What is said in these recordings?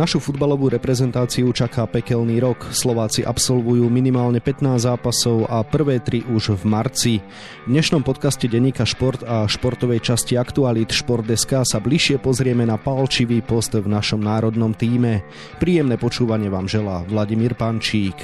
Našu futbalovú reprezentáciu čaká pekelný rok. Slováci absolvujú minimálne 15 zápasov a prvé tri už v marci. V dnešnom podcaste Deníka Šport a športovej časti Aktualit Šport.sk sa bližšie pozrieme na palčivý post v našom národnom týme. Príjemné počúvanie vám želá Vladimír Pančík.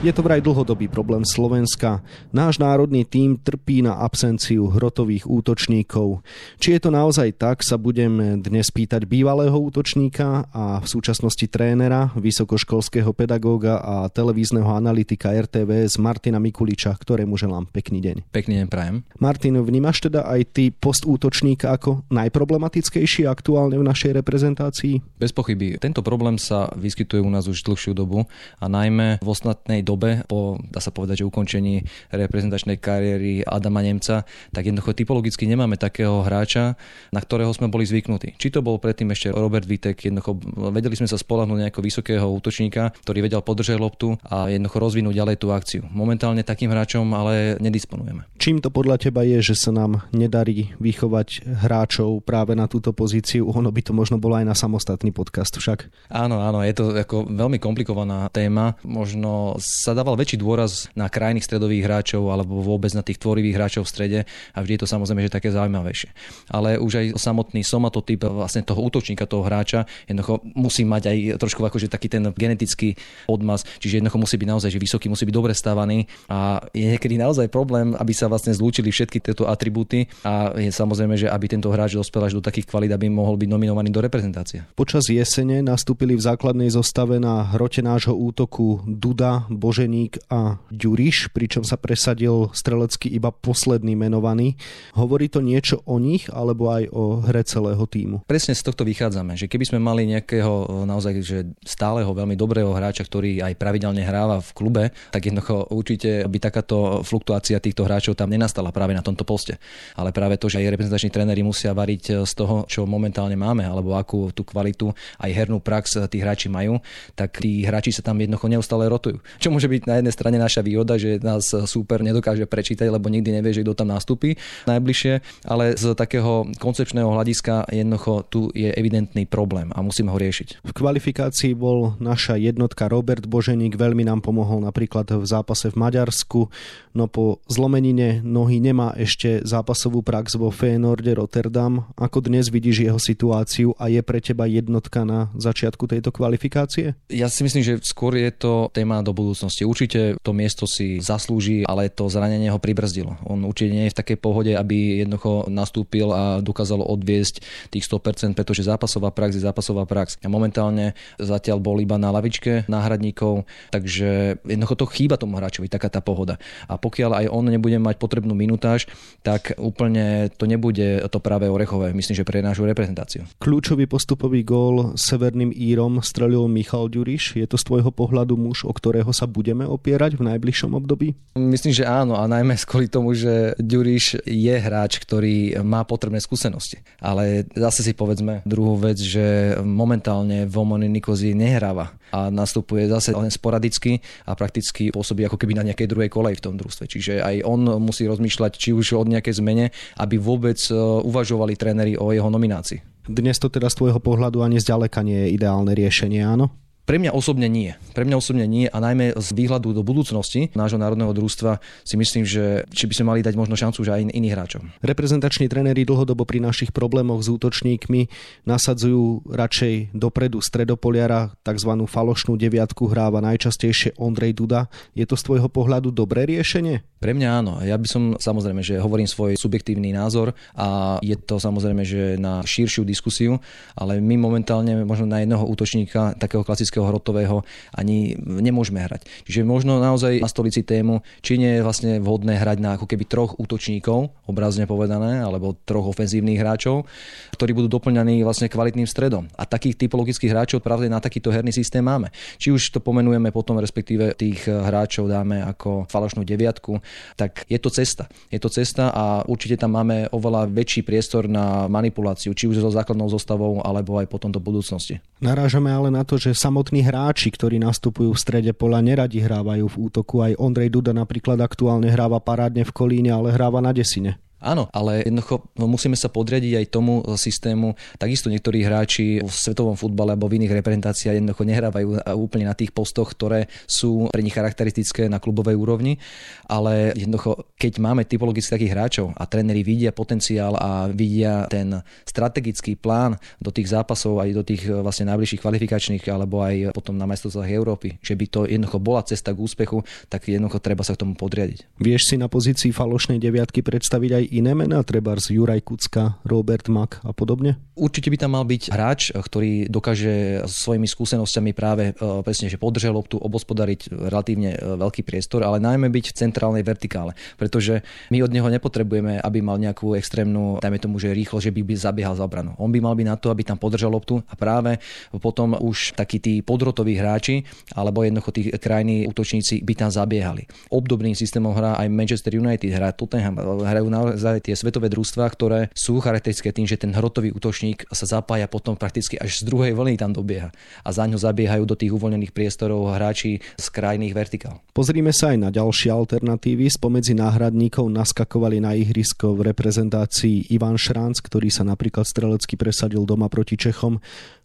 Je to vraj dlhodobý problém Slovenska. Náš národný tím trpí na absenciu hrotových útočníkov. Či je to naozaj tak, sa budem dnes pýtať bývalého útočníka a v súčasnosti trénera, vysokoškolského pedagóga a televízneho analytika RTVS Martina Mikuliča, ktorému želám pekný deň. Pekný deň prajem. Martin, vnímaš teda aj ty post útočníka ako najproblematickejší aktuálne v našej reprezentácii? Bez pochyby. Tento problém sa vyskytuje u nás už dlhšiu dobu a najmä v ostatnej dobe, po, dá sa povedať, že ukončení reprezentačnej kariéry Adama Nemca, tak jednoducho typologicky nemáme takého hráča, na ktorého sme boli zvyknutí. Či to bol predtým ešte Robert Vitek, jednoducho vedeli sme sa spolahnúť nejakého vysokého útočníka, ktorý vedel podržať loptu a jednoducho rozvinúť ďalej tú akciu. Momentálne takým hráčom ale nedisponujeme. Čím to podľa teba je, že sa nám nedarí vychovať hráčov práve na túto pozíciu? Ono by to možno bolo aj na samostatný podcast však. Áno, áno, je to ako veľmi komplikovaná téma. Možno sa dával väčší dôraz na krajných stredových hráčov alebo vôbec na tých tvorivých hráčov v strede a vždy je to samozrejme že také zaujímavejšie. Ale už aj samotný somatotyp vlastne toho útočníka, toho hráča, jednoducho musí mať aj trošku akože taký ten genetický odmaz, čiže jednoducho musí byť naozaj že vysoký, musí byť dobre stávaný a je niekedy naozaj problém, aby sa vlastne zlúčili všetky tieto atribúty a je samozrejme, že aby tento hráč dospel až do takých kvalít, aby mohol byť nominovaný do reprezentácie. Počas jesene nastúpili v základnej zostave na hrote nášho útoku Duda, Boženík a Ďuriš, pričom sa presadil strelecky iba posledný menovaný. Hovorí to niečo o nich alebo aj o hre celého týmu? Presne z tohto vychádzame, že keby sme mali nejakého naozaj že stáleho veľmi dobrého hráča, ktorý aj pravidelne hráva v klube, tak jednoducho určite by takáto fluktuácia týchto hráčov tam nenastala práve na tomto poste. Ale práve to, že aj reprezentační tréneri musia variť z toho, čo momentálne máme, alebo akú tú kvalitu aj hernú prax tí hráči majú, tak tí hráči sa tam jednoducho neustále rotujú. Čo môže byť na jednej strane naša výhoda, že nás super nedokáže prečítať, lebo nikdy nevie, že kto tam nastúpi najbližšie, ale z takého koncepčného hľadiska jednoducho tu je evidentný problém a musíme ho riešiť. V kvalifikácii bol naša jednotka Robert Boženík, veľmi nám pomohol napríklad v zápase v Maďarsku, no po zlomenine nohy nemá ešte zápasovú prax vo Feyenoorde Rotterdam. Ako dnes vidíš jeho situáciu a je pre teba jednotka na začiatku tejto kvalifikácie? Ja si myslím, že skôr je to téma do budúcnosti budúcnosti. Určite to miesto si zaslúži, ale to zranenie ho pribrzdilo. On určite nie je v takej pohode, aby jednoducho nastúpil a dokázal odviesť tých 100%, pretože zápasová prax je zápasová prax. A momentálne zatiaľ bol iba na lavičke náhradníkov, takže jednoducho to chýba tomu hráčovi, taká tá pohoda. A pokiaľ aj on nebude mať potrebnú minutáž, tak úplne to nebude to práve orechové, myslím, že pre našu reprezentáciu. Kľúčový postupový gól Severným Írom strelil Michal Ďuriš. Je to z tvojho pohľadu muž, o ktorého sa budeme opierať v najbližšom období? Myslím, že áno a najmä kvôli tomu, že Ďuriš je hráč, ktorý má potrebné skúsenosti. Ale zase si povedzme druhú vec, že momentálne Vomony Nikozi nehráva a nastupuje zase len sporadicky a prakticky pôsobí ako keby na nejakej druhej kolej v tom družstve. Čiže aj on musí rozmýšľať či už o nejakej zmene, aby vôbec e, uvažovali tréneri o jeho nominácii. Dnes to teda z tvojho pohľadu ani zďaleka nie je ideálne riešenie, áno? Pre mňa osobne nie. Pre mňa osobne nie a najmä z výhľadu do budúcnosti nášho národného družstva si myslím, že či by sme mali dať možno šancu už aj iným hráčom. Reprezentační tréneri dlhodobo pri našich problémoch s útočníkmi nasadzujú radšej dopredu stredopoliara, tzv. falošnú deviatku hráva najčastejšie Ondrej Duda. Je to z tvojho pohľadu dobré riešenie? Pre mňa áno. Ja by som samozrejme, že hovorím svoj subjektívny názor a je to samozrejme, že na širšiu diskusiu, ale my momentálne možno na jedného útočníka takého klasického klasického hrotového ani nemôžeme hrať. Čiže možno naozaj nastoliť si tému, či nie je vlastne vhodné hrať na ako keby troch útočníkov, obrazne povedané, alebo troch ofenzívnych hráčov, ktorí budú doplňaní vlastne kvalitným stredom. A takých typologických hráčov pravde na takýto herný systém máme. Či už to pomenujeme potom, respektíve tých hráčov dáme ako falošnú deviatku, tak je to cesta. Je to cesta a určite tam máme oveľa väčší priestor na manipuláciu, či už so základnou zostavou, alebo aj potom do budúcnosti. Narážame ale na to, že samotní hráči, ktorí nastupujú v strede pola, neradi hrávajú v útoku. Aj Ondrej Duda napríklad aktuálne hráva parádne v Kolíne, ale hráva na desine. Áno, ale jednoducho no, musíme sa podriadiť aj tomu systému. Takisto niektorí hráči v svetovom futbale alebo v iných reprezentáciách jednoducho nehrávajú úplne na tých postoch, ktoré sú pre nich charakteristické na klubovej úrovni, ale jednoducho, keď máme typologicky takých hráčov a tréneri vidia potenciál a vidia ten strategický plán do tých zápasov aj do tých vlastne najbližších kvalifikačných alebo aj potom na majstrovstvách Európy, že by to jednoducho bola cesta k úspechu, tak jednoducho treba sa k tomu podriadiť. Vieš si na pozícii falošnej deviatky predstaviť aj iné mená, z Juraj Kucka, Robert Mak a podobne? Určite by tam mal byť hráč, ktorý dokáže svojimi skúsenosťami práve e, presne, že podržať loptu, obospodariť relatívne e, veľký priestor, ale najmä byť v centrálnej vertikále, pretože my od neho nepotrebujeme, aby mal nejakú extrémnu, dajme tomu, že rýchlo, že by, by zabiehal za obranu. On by mal byť na to, aby tam podržal loptu a práve potom už takí tí podrotoví hráči alebo jednoducho tí krajní útočníci by tam zabiehali. Obdobným systémom hrá aj Manchester United, hrá Tottenham, hrajú naozaj tie svetové družstvá, ktoré sú charakteristické tým, že ten hrotový útočník sa zapája potom prakticky až z druhej vlny tam dobieha a za ňo zabiehajú do tých uvoľnených priestorov hráči z krajných vertikál. Pozrime sa aj na ďalšie alternatívy. Spomedzi náhradníkov naskakovali na ihrisko v reprezentácii Ivan Šránc, ktorý sa napríklad strelecky presadil doma proti Čechom.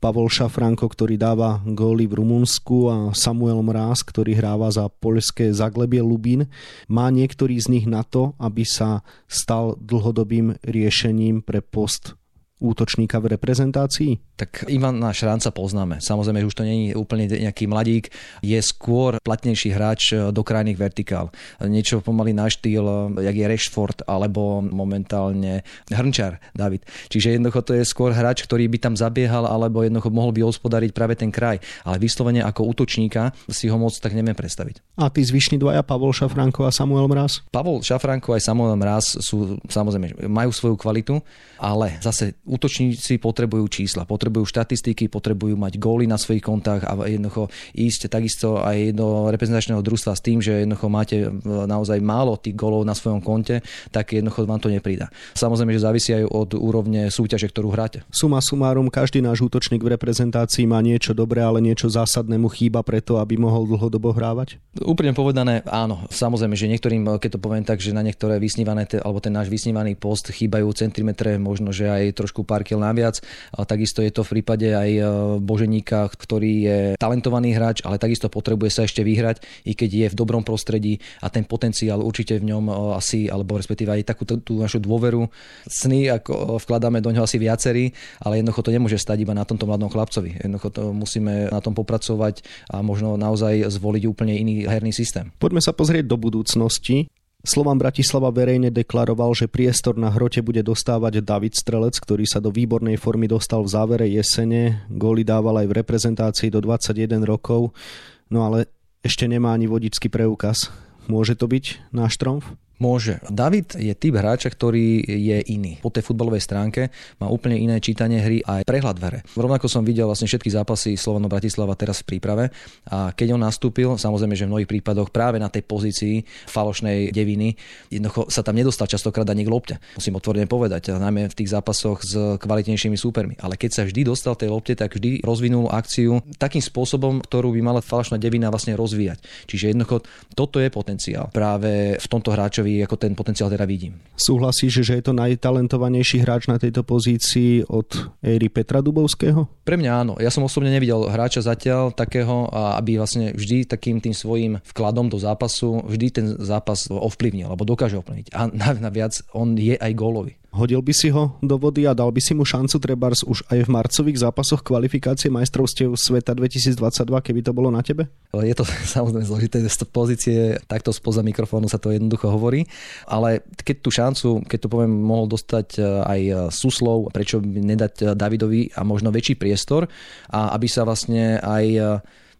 Pavol Šafranko, ktorý dáva góly v Rumunsku a Samuel Mráz, ktorý hráva za poľské Zaglebie Lubín. Má niektorý z nich na to, aby sa stal dlhodobým riešením pre post útočníka v reprezentácii? Tak Ivana Šránca poznáme. Samozrejme, že už to je úplne nejaký mladík, je skôr platnejší hráč do krajných vertikál. Niečo pomaly na štýl, jak je Rashford alebo momentálne Hrnčar David. Čiže jednoducho to je skôr hráč, ktorý by tam zabiehal alebo jednoducho mohol by hospodariť práve ten kraj. Ale vyslovene ako útočníka si ho moc tak neviem predstaviť. A tí zvyšní dvaja, Pavol Šafranko a Samuel Mraz? Pavol Šafranko aj Samuel Mraz sú samozrejme, majú svoju kvalitu, ale zase útočníci potrebujú čísla, potrebujú štatistiky, potrebujú mať góly na svojich kontách a jednoducho ísť takisto aj do reprezentačného družstva s tým, že jednoducho máte naozaj málo tých gólov na svojom konte, tak jednoducho vám to neprída. Samozrejme, že závisí aj od úrovne súťaže, ktorú hráte. Suma sumárum, každý náš útočník v reprezentácii má niečo dobré, ale niečo zásadné mu chýba preto, aby mohol dlhodobo hrávať? Úprimne povedané, áno. Samozrejme, že niektorým, keď to poviem tak, že na niektoré vysnívané, alebo ten náš vysnívaný post chýbajú centimetre, možno, že aj trošku trošku pár kil naviac. Takisto je to v prípade aj e, Boženíka, ktorý je talentovaný hráč, ale takisto potrebuje sa ešte vyhrať, i keď je v dobrom prostredí a ten potenciál určite v ňom e, asi, alebo respektíve aj takú tú našu dôveru, sny, ako e, vkladáme do ňoho asi viacerí, ale jednoducho to nemôže stať iba na tomto mladom chlapcovi. Jednoducho to musíme na tom popracovať a možno naozaj zvoliť úplne iný herný systém. Poďme sa pozrieť do budúcnosti. Slovan Bratislava verejne deklaroval, že priestor na hrote bude dostávať David Strelec, ktorý sa do výbornej formy dostal v závere jesene. Góly dával aj v reprezentácii do 21 rokov, no ale ešte nemá ani vodický preukaz. Môže to byť náš tromf? Môže. David je typ hráča, ktorý je iný. Po tej futbalovej stránke má úplne iné čítanie hry a aj prehľad vere. Rovnako som videl vlastne všetky zápasy Slovano Bratislava teraz v príprave a keď on nastúpil, samozrejme, že v mnohých prípadoch práve na tej pozícii falošnej deviny, jednoducho sa tam nedostal častokrát ani k lopte. Musím otvorene povedať, najmä v tých zápasoch s kvalitnejšími súpermi. Ale keď sa vždy dostal tej lopte, tak vždy rozvinul akciu takým spôsobom, ktorú by mala falošná devina vlastne rozvíjať. Čiže jednoducho toto je potenciál práve v tomto hráčovi ktorý ako ten potenciál teda vidím. Súhlasíš, že je to najtalentovanejší hráč na tejto pozícii od éry Petra Dubovského? Pre mňa áno. Ja som osobne nevidel hráča zatiaľ takého, aby vlastne vždy takým tým svojim vkladom do zápasu vždy ten zápas ovplyvnil, alebo dokáže ovplyvniť. A naviac on je aj gólový. Hodil by si ho do vody a dal by si mu šancu trebárs už aj v marcových zápasoch kvalifikácie majstrovstiev sveta 2022, keby to bolo na tebe? Je to samozrejme zložité z pozície, takto spoza mikrofónu sa to jednoducho hovorí, ale keď tú šancu, keď to poviem, mohol dostať e, aj e, Suslov, prečo nedať e, Davidovi a možno väčší priestor a aby sa vlastne aj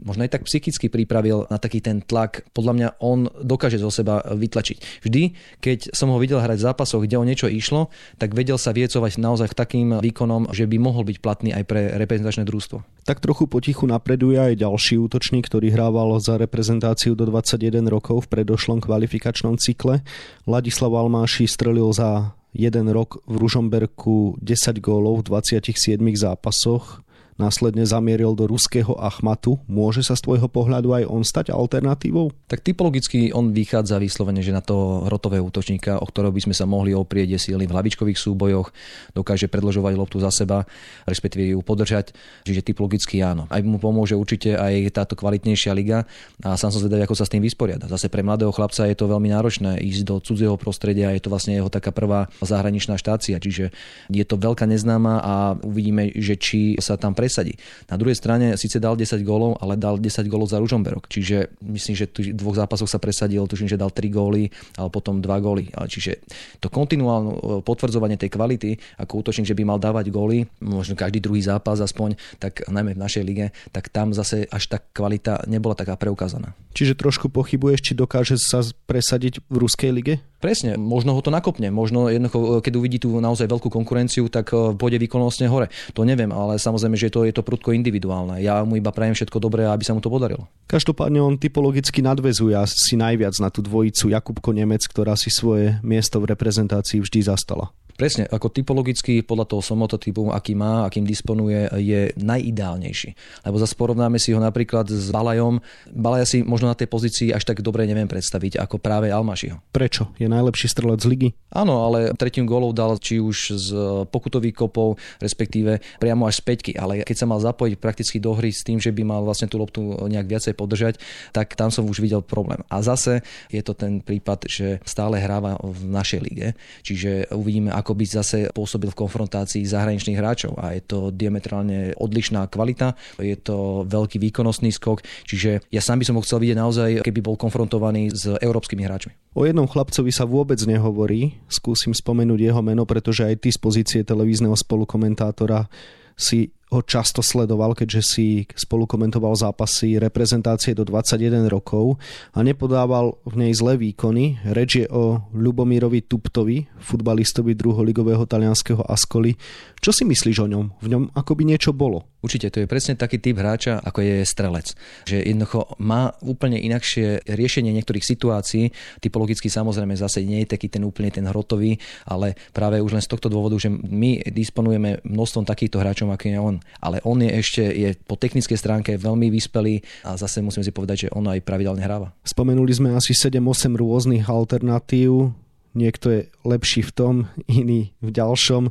možno aj tak psychicky pripravil na taký ten tlak. Podľa mňa on dokáže zo seba vytlačiť. Vždy, keď som ho videl hrať v zápasoch, kde o niečo išlo, tak vedel sa viecovať naozaj takým výkonom, že by mohol byť platný aj pre reprezentačné družstvo. Tak trochu potichu napreduje aj ďalší útočník, ktorý hrával za reprezentáciu do 21 rokov v predošlom kvalifikačnom cykle. Ladislav Almáši strelil za jeden rok v Ružomberku 10 gólov v 27 zápasoch následne zamieril do ruského Achmatu. Môže sa z tvojho pohľadu aj on stať alternatívou? Tak typologicky on vychádza vyslovene, že na toho hrotového útočníka, o ktorého by sme sa mohli oprieť, je silný v hlavičkových súbojoch, dokáže predložovať loptu za seba, respektíve ju podržať. Čiže typologicky áno. Aj mu pomôže určite aj táto kvalitnejšia liga a sám som zvedavý, ako sa s tým vysporiada. Zase pre mladého chlapca je to veľmi náročné ísť do cudzieho prostredia, je to vlastne jeho taká prvá zahraničná štácia, čiže je to veľká neznáma a uvidíme, že či sa tam presadí. Na druhej strane síce dal 10 gólov, ale dal 10 gólov za Ružomberok, čiže myslím, že v dvoch zápasoch sa presadil, tuším, že dal 3 góly, ale potom 2 góly. Čiže to kontinuálne potvrdzovanie tej kvality ako útočník, že by mal dávať góly, možno každý druhý zápas aspoň, tak najmä v našej lige, tak tam zase až tá kvalita nebola taká preukázaná. Čiže trošku pochybuješ, či dokáže sa presadiť v ruskej lige? Presne, možno ho to nakopne, možno jednoducho, keď uvidí tú naozaj veľkú konkurenciu, tak e, pôjde výkonnostne hore. To neviem, ale samozrejme, že to, je to prudko individuálne. Ja mu iba prajem všetko dobré, aby sa mu to podarilo. Každopádne on typologicky nadvezuje asi najviac na tú dvojicu Jakubko Nemec, ktorá si svoje miesto v reprezentácii vždy zastala. Presne, ako typologicky podľa toho somototypu, aký má, akým disponuje, je najideálnejší. Lebo zase porovnáme si ho napríklad s Balajom. Balaja si možno na tej pozícii až tak dobre neviem predstaviť ako práve Almašiho. Prečo? Je najlepší strelec z ligy? Áno, ale tretím golov dal či už z pokutových kopov, respektíve priamo až z peťky. Ale keď sa mal zapojiť prakticky do hry s tým, že by mal vlastne tú loptu nejak viacej podržať, tak tam som už videl problém. A zase je to ten prípad, že stále hráva v našej lige. Čiže uvidíme, ako by zase pôsobil v konfrontácii zahraničných hráčov a je to diametrálne odlišná kvalita, je to veľký výkonnostný skok, čiže ja sám by som ho chcel vidieť naozaj, keby bol konfrontovaný s európskymi hráčmi. O jednom chlapcovi sa vôbec nehovorí, skúsim spomenúť jeho meno, pretože aj ty z pozície televízneho spolukomentátora si ho často sledoval, keďže si spolukomentoval zápasy reprezentácie do 21 rokov a nepodával v nej zlé výkony. Reč je o Ľubomírovi Tuptovi, futbalistovi druholigového talianského Ascoli. Čo si myslíš o ňom? V ňom akoby niečo bolo. Určite, to je presne taký typ hráča, ako je strelec. Že jednoducho má úplne inakšie riešenie niektorých situácií. Typologicky samozrejme zase nie je taký ten úplne ten hrotový, ale práve už len z tohto dôvodu, že my disponujeme množstvom takýchto hráčov, ako je on. Ale on je ešte je po technickej stránke veľmi vyspelý a zase musíme si povedať, že on aj pravidelne hráva. Spomenuli sme asi 7-8 rôznych alternatív. Niekto je lepší v tom, iný v ďalšom.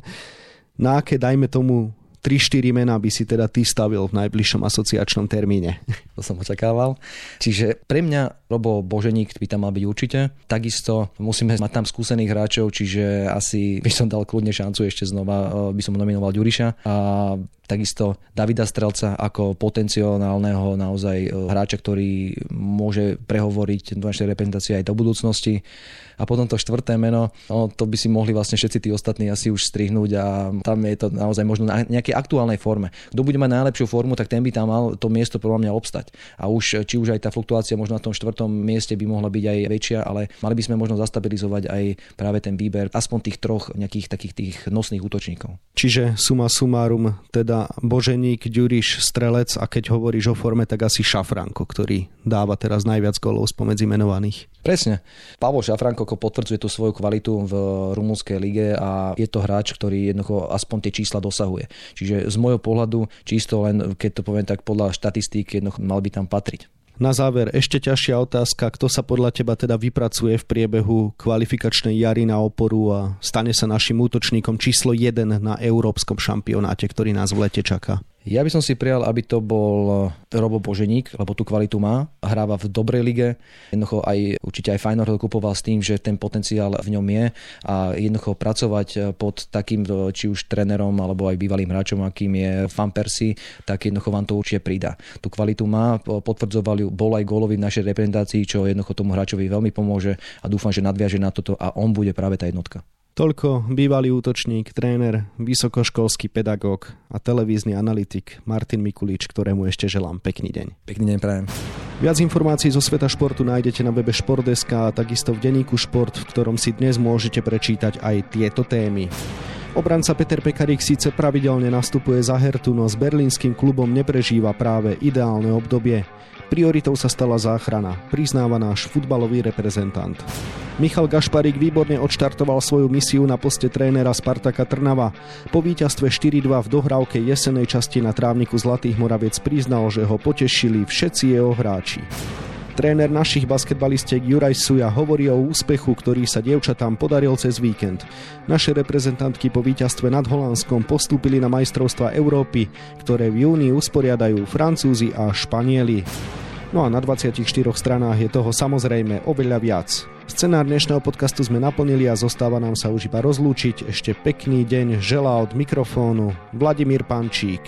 Na aké, dajme tomu, 3-4 mená by si teda ty stavil v najbližšom asociačnom termíne. To som očakával. Čiže pre mňa Robo Boženík by tam mal byť určite. Takisto musíme mať tam skúsených hráčov, čiže asi by som dal kľudne šancu ešte znova, eh, by som nominoval Ďuriša. A takisto Davida Strelca ako potenciálneho naozaj eh, hráča, ktorý môže prehovoriť do našej reprezentácie aj do budúcnosti. A potom to štvrté meno, no, to by si mohli vlastne všetci tí ostatní asi už strihnúť a tam je to naozaj možno na nejakej aktuálnej forme. Kto bude mať najlepšiu formu, tak ten by tam mal to miesto podľa mňa obstať. A už či už aj tá fluktuácia možno na tom štvrtom mieste by mohla byť aj väčšia, ale mali by sme možno zastabilizovať aj práve ten výber aspoň tých troch nejakých takých tých nosných útočníkov. Čiže suma sumárum, teda Boženík, Ďuriš, Strelec a keď hovoríš o forme, tak asi Šafranko, ktorý dáva teraz najviac golov spomedzi menovaných. Presne. Pavol Šafranko potvrdzuje tú svoju kvalitu v rumúnskej lige a je to hráč, ktorý jednoducho aspoň tie čísla dosahuje. Čiže z môjho pohľadu, čisto len keď to poviem tak podľa štatistík, jednoducho mal by tam patriť. Na záver ešte ťažšia otázka, kto sa podľa teba teda vypracuje v priebehu kvalifikačnej jary na oporu a stane sa našim útočníkom číslo 1 na európskom šampionáte, ktorý nás v lete čaká? Ja by som si prijal, aby to bol eh, Robo Boženík, lebo tú kvalitu má. Hráva v dobrej lige. Jednoducho aj, určite aj Fajnor ho kupoval s tým, že ten potenciál v ňom je a jednoducho pracovať eh, pod takým eh, či už trénerom alebo aj bývalým hráčom, akým je Fan Persi, tak jednoducho vám to určite pridá. Tú kvalitu má, potvrdzoval ju, bol aj gólový v našej reprezentácii, čo jednoducho tomu hráčovi veľmi pomôže a dúfam, že nadviaže na toto a on bude práve tá jednotka. Toľko bývalý útočník, tréner, vysokoškolský pedagóg a televízny analytik Martin Mikulič, ktorému ešte želám pekný deň. Pekný deň prajem. Viac informácií zo sveta športu nájdete na webe Športdeska a takisto v denníku Šport, v ktorom si dnes môžete prečítať aj tieto témy. Obranca Peter Pekarík síce pravidelne nastupuje za Hertu, no s berlínskym klubom neprežíva práve ideálne obdobie. Prioritou sa stala záchrana, priznáva náš futbalový reprezentant. Michal Gašparík výborne odštartoval svoju misiu na poste trénera Spartaka Trnava. Po víťazstve 4-2 v dohrávke jesenej časti na trávniku Zlatých Moraviec priznal, že ho potešili všetci jeho hráči. Tréner našich basketbalistiek Juraj Suja hovorí o úspechu, ktorý sa dievčatám podaril cez víkend. Naše reprezentantky po víťazstve nad Holandskom postúpili na majstrovstva Európy, ktoré v júni usporiadajú Francúzi a Španieli. No a na 24 stranách je toho samozrejme oveľa viac. Scenár dnešného podcastu sme naplnili a zostáva nám sa už iba rozlúčiť. Ešte pekný deň želá od mikrofónu Vladimír Pančík.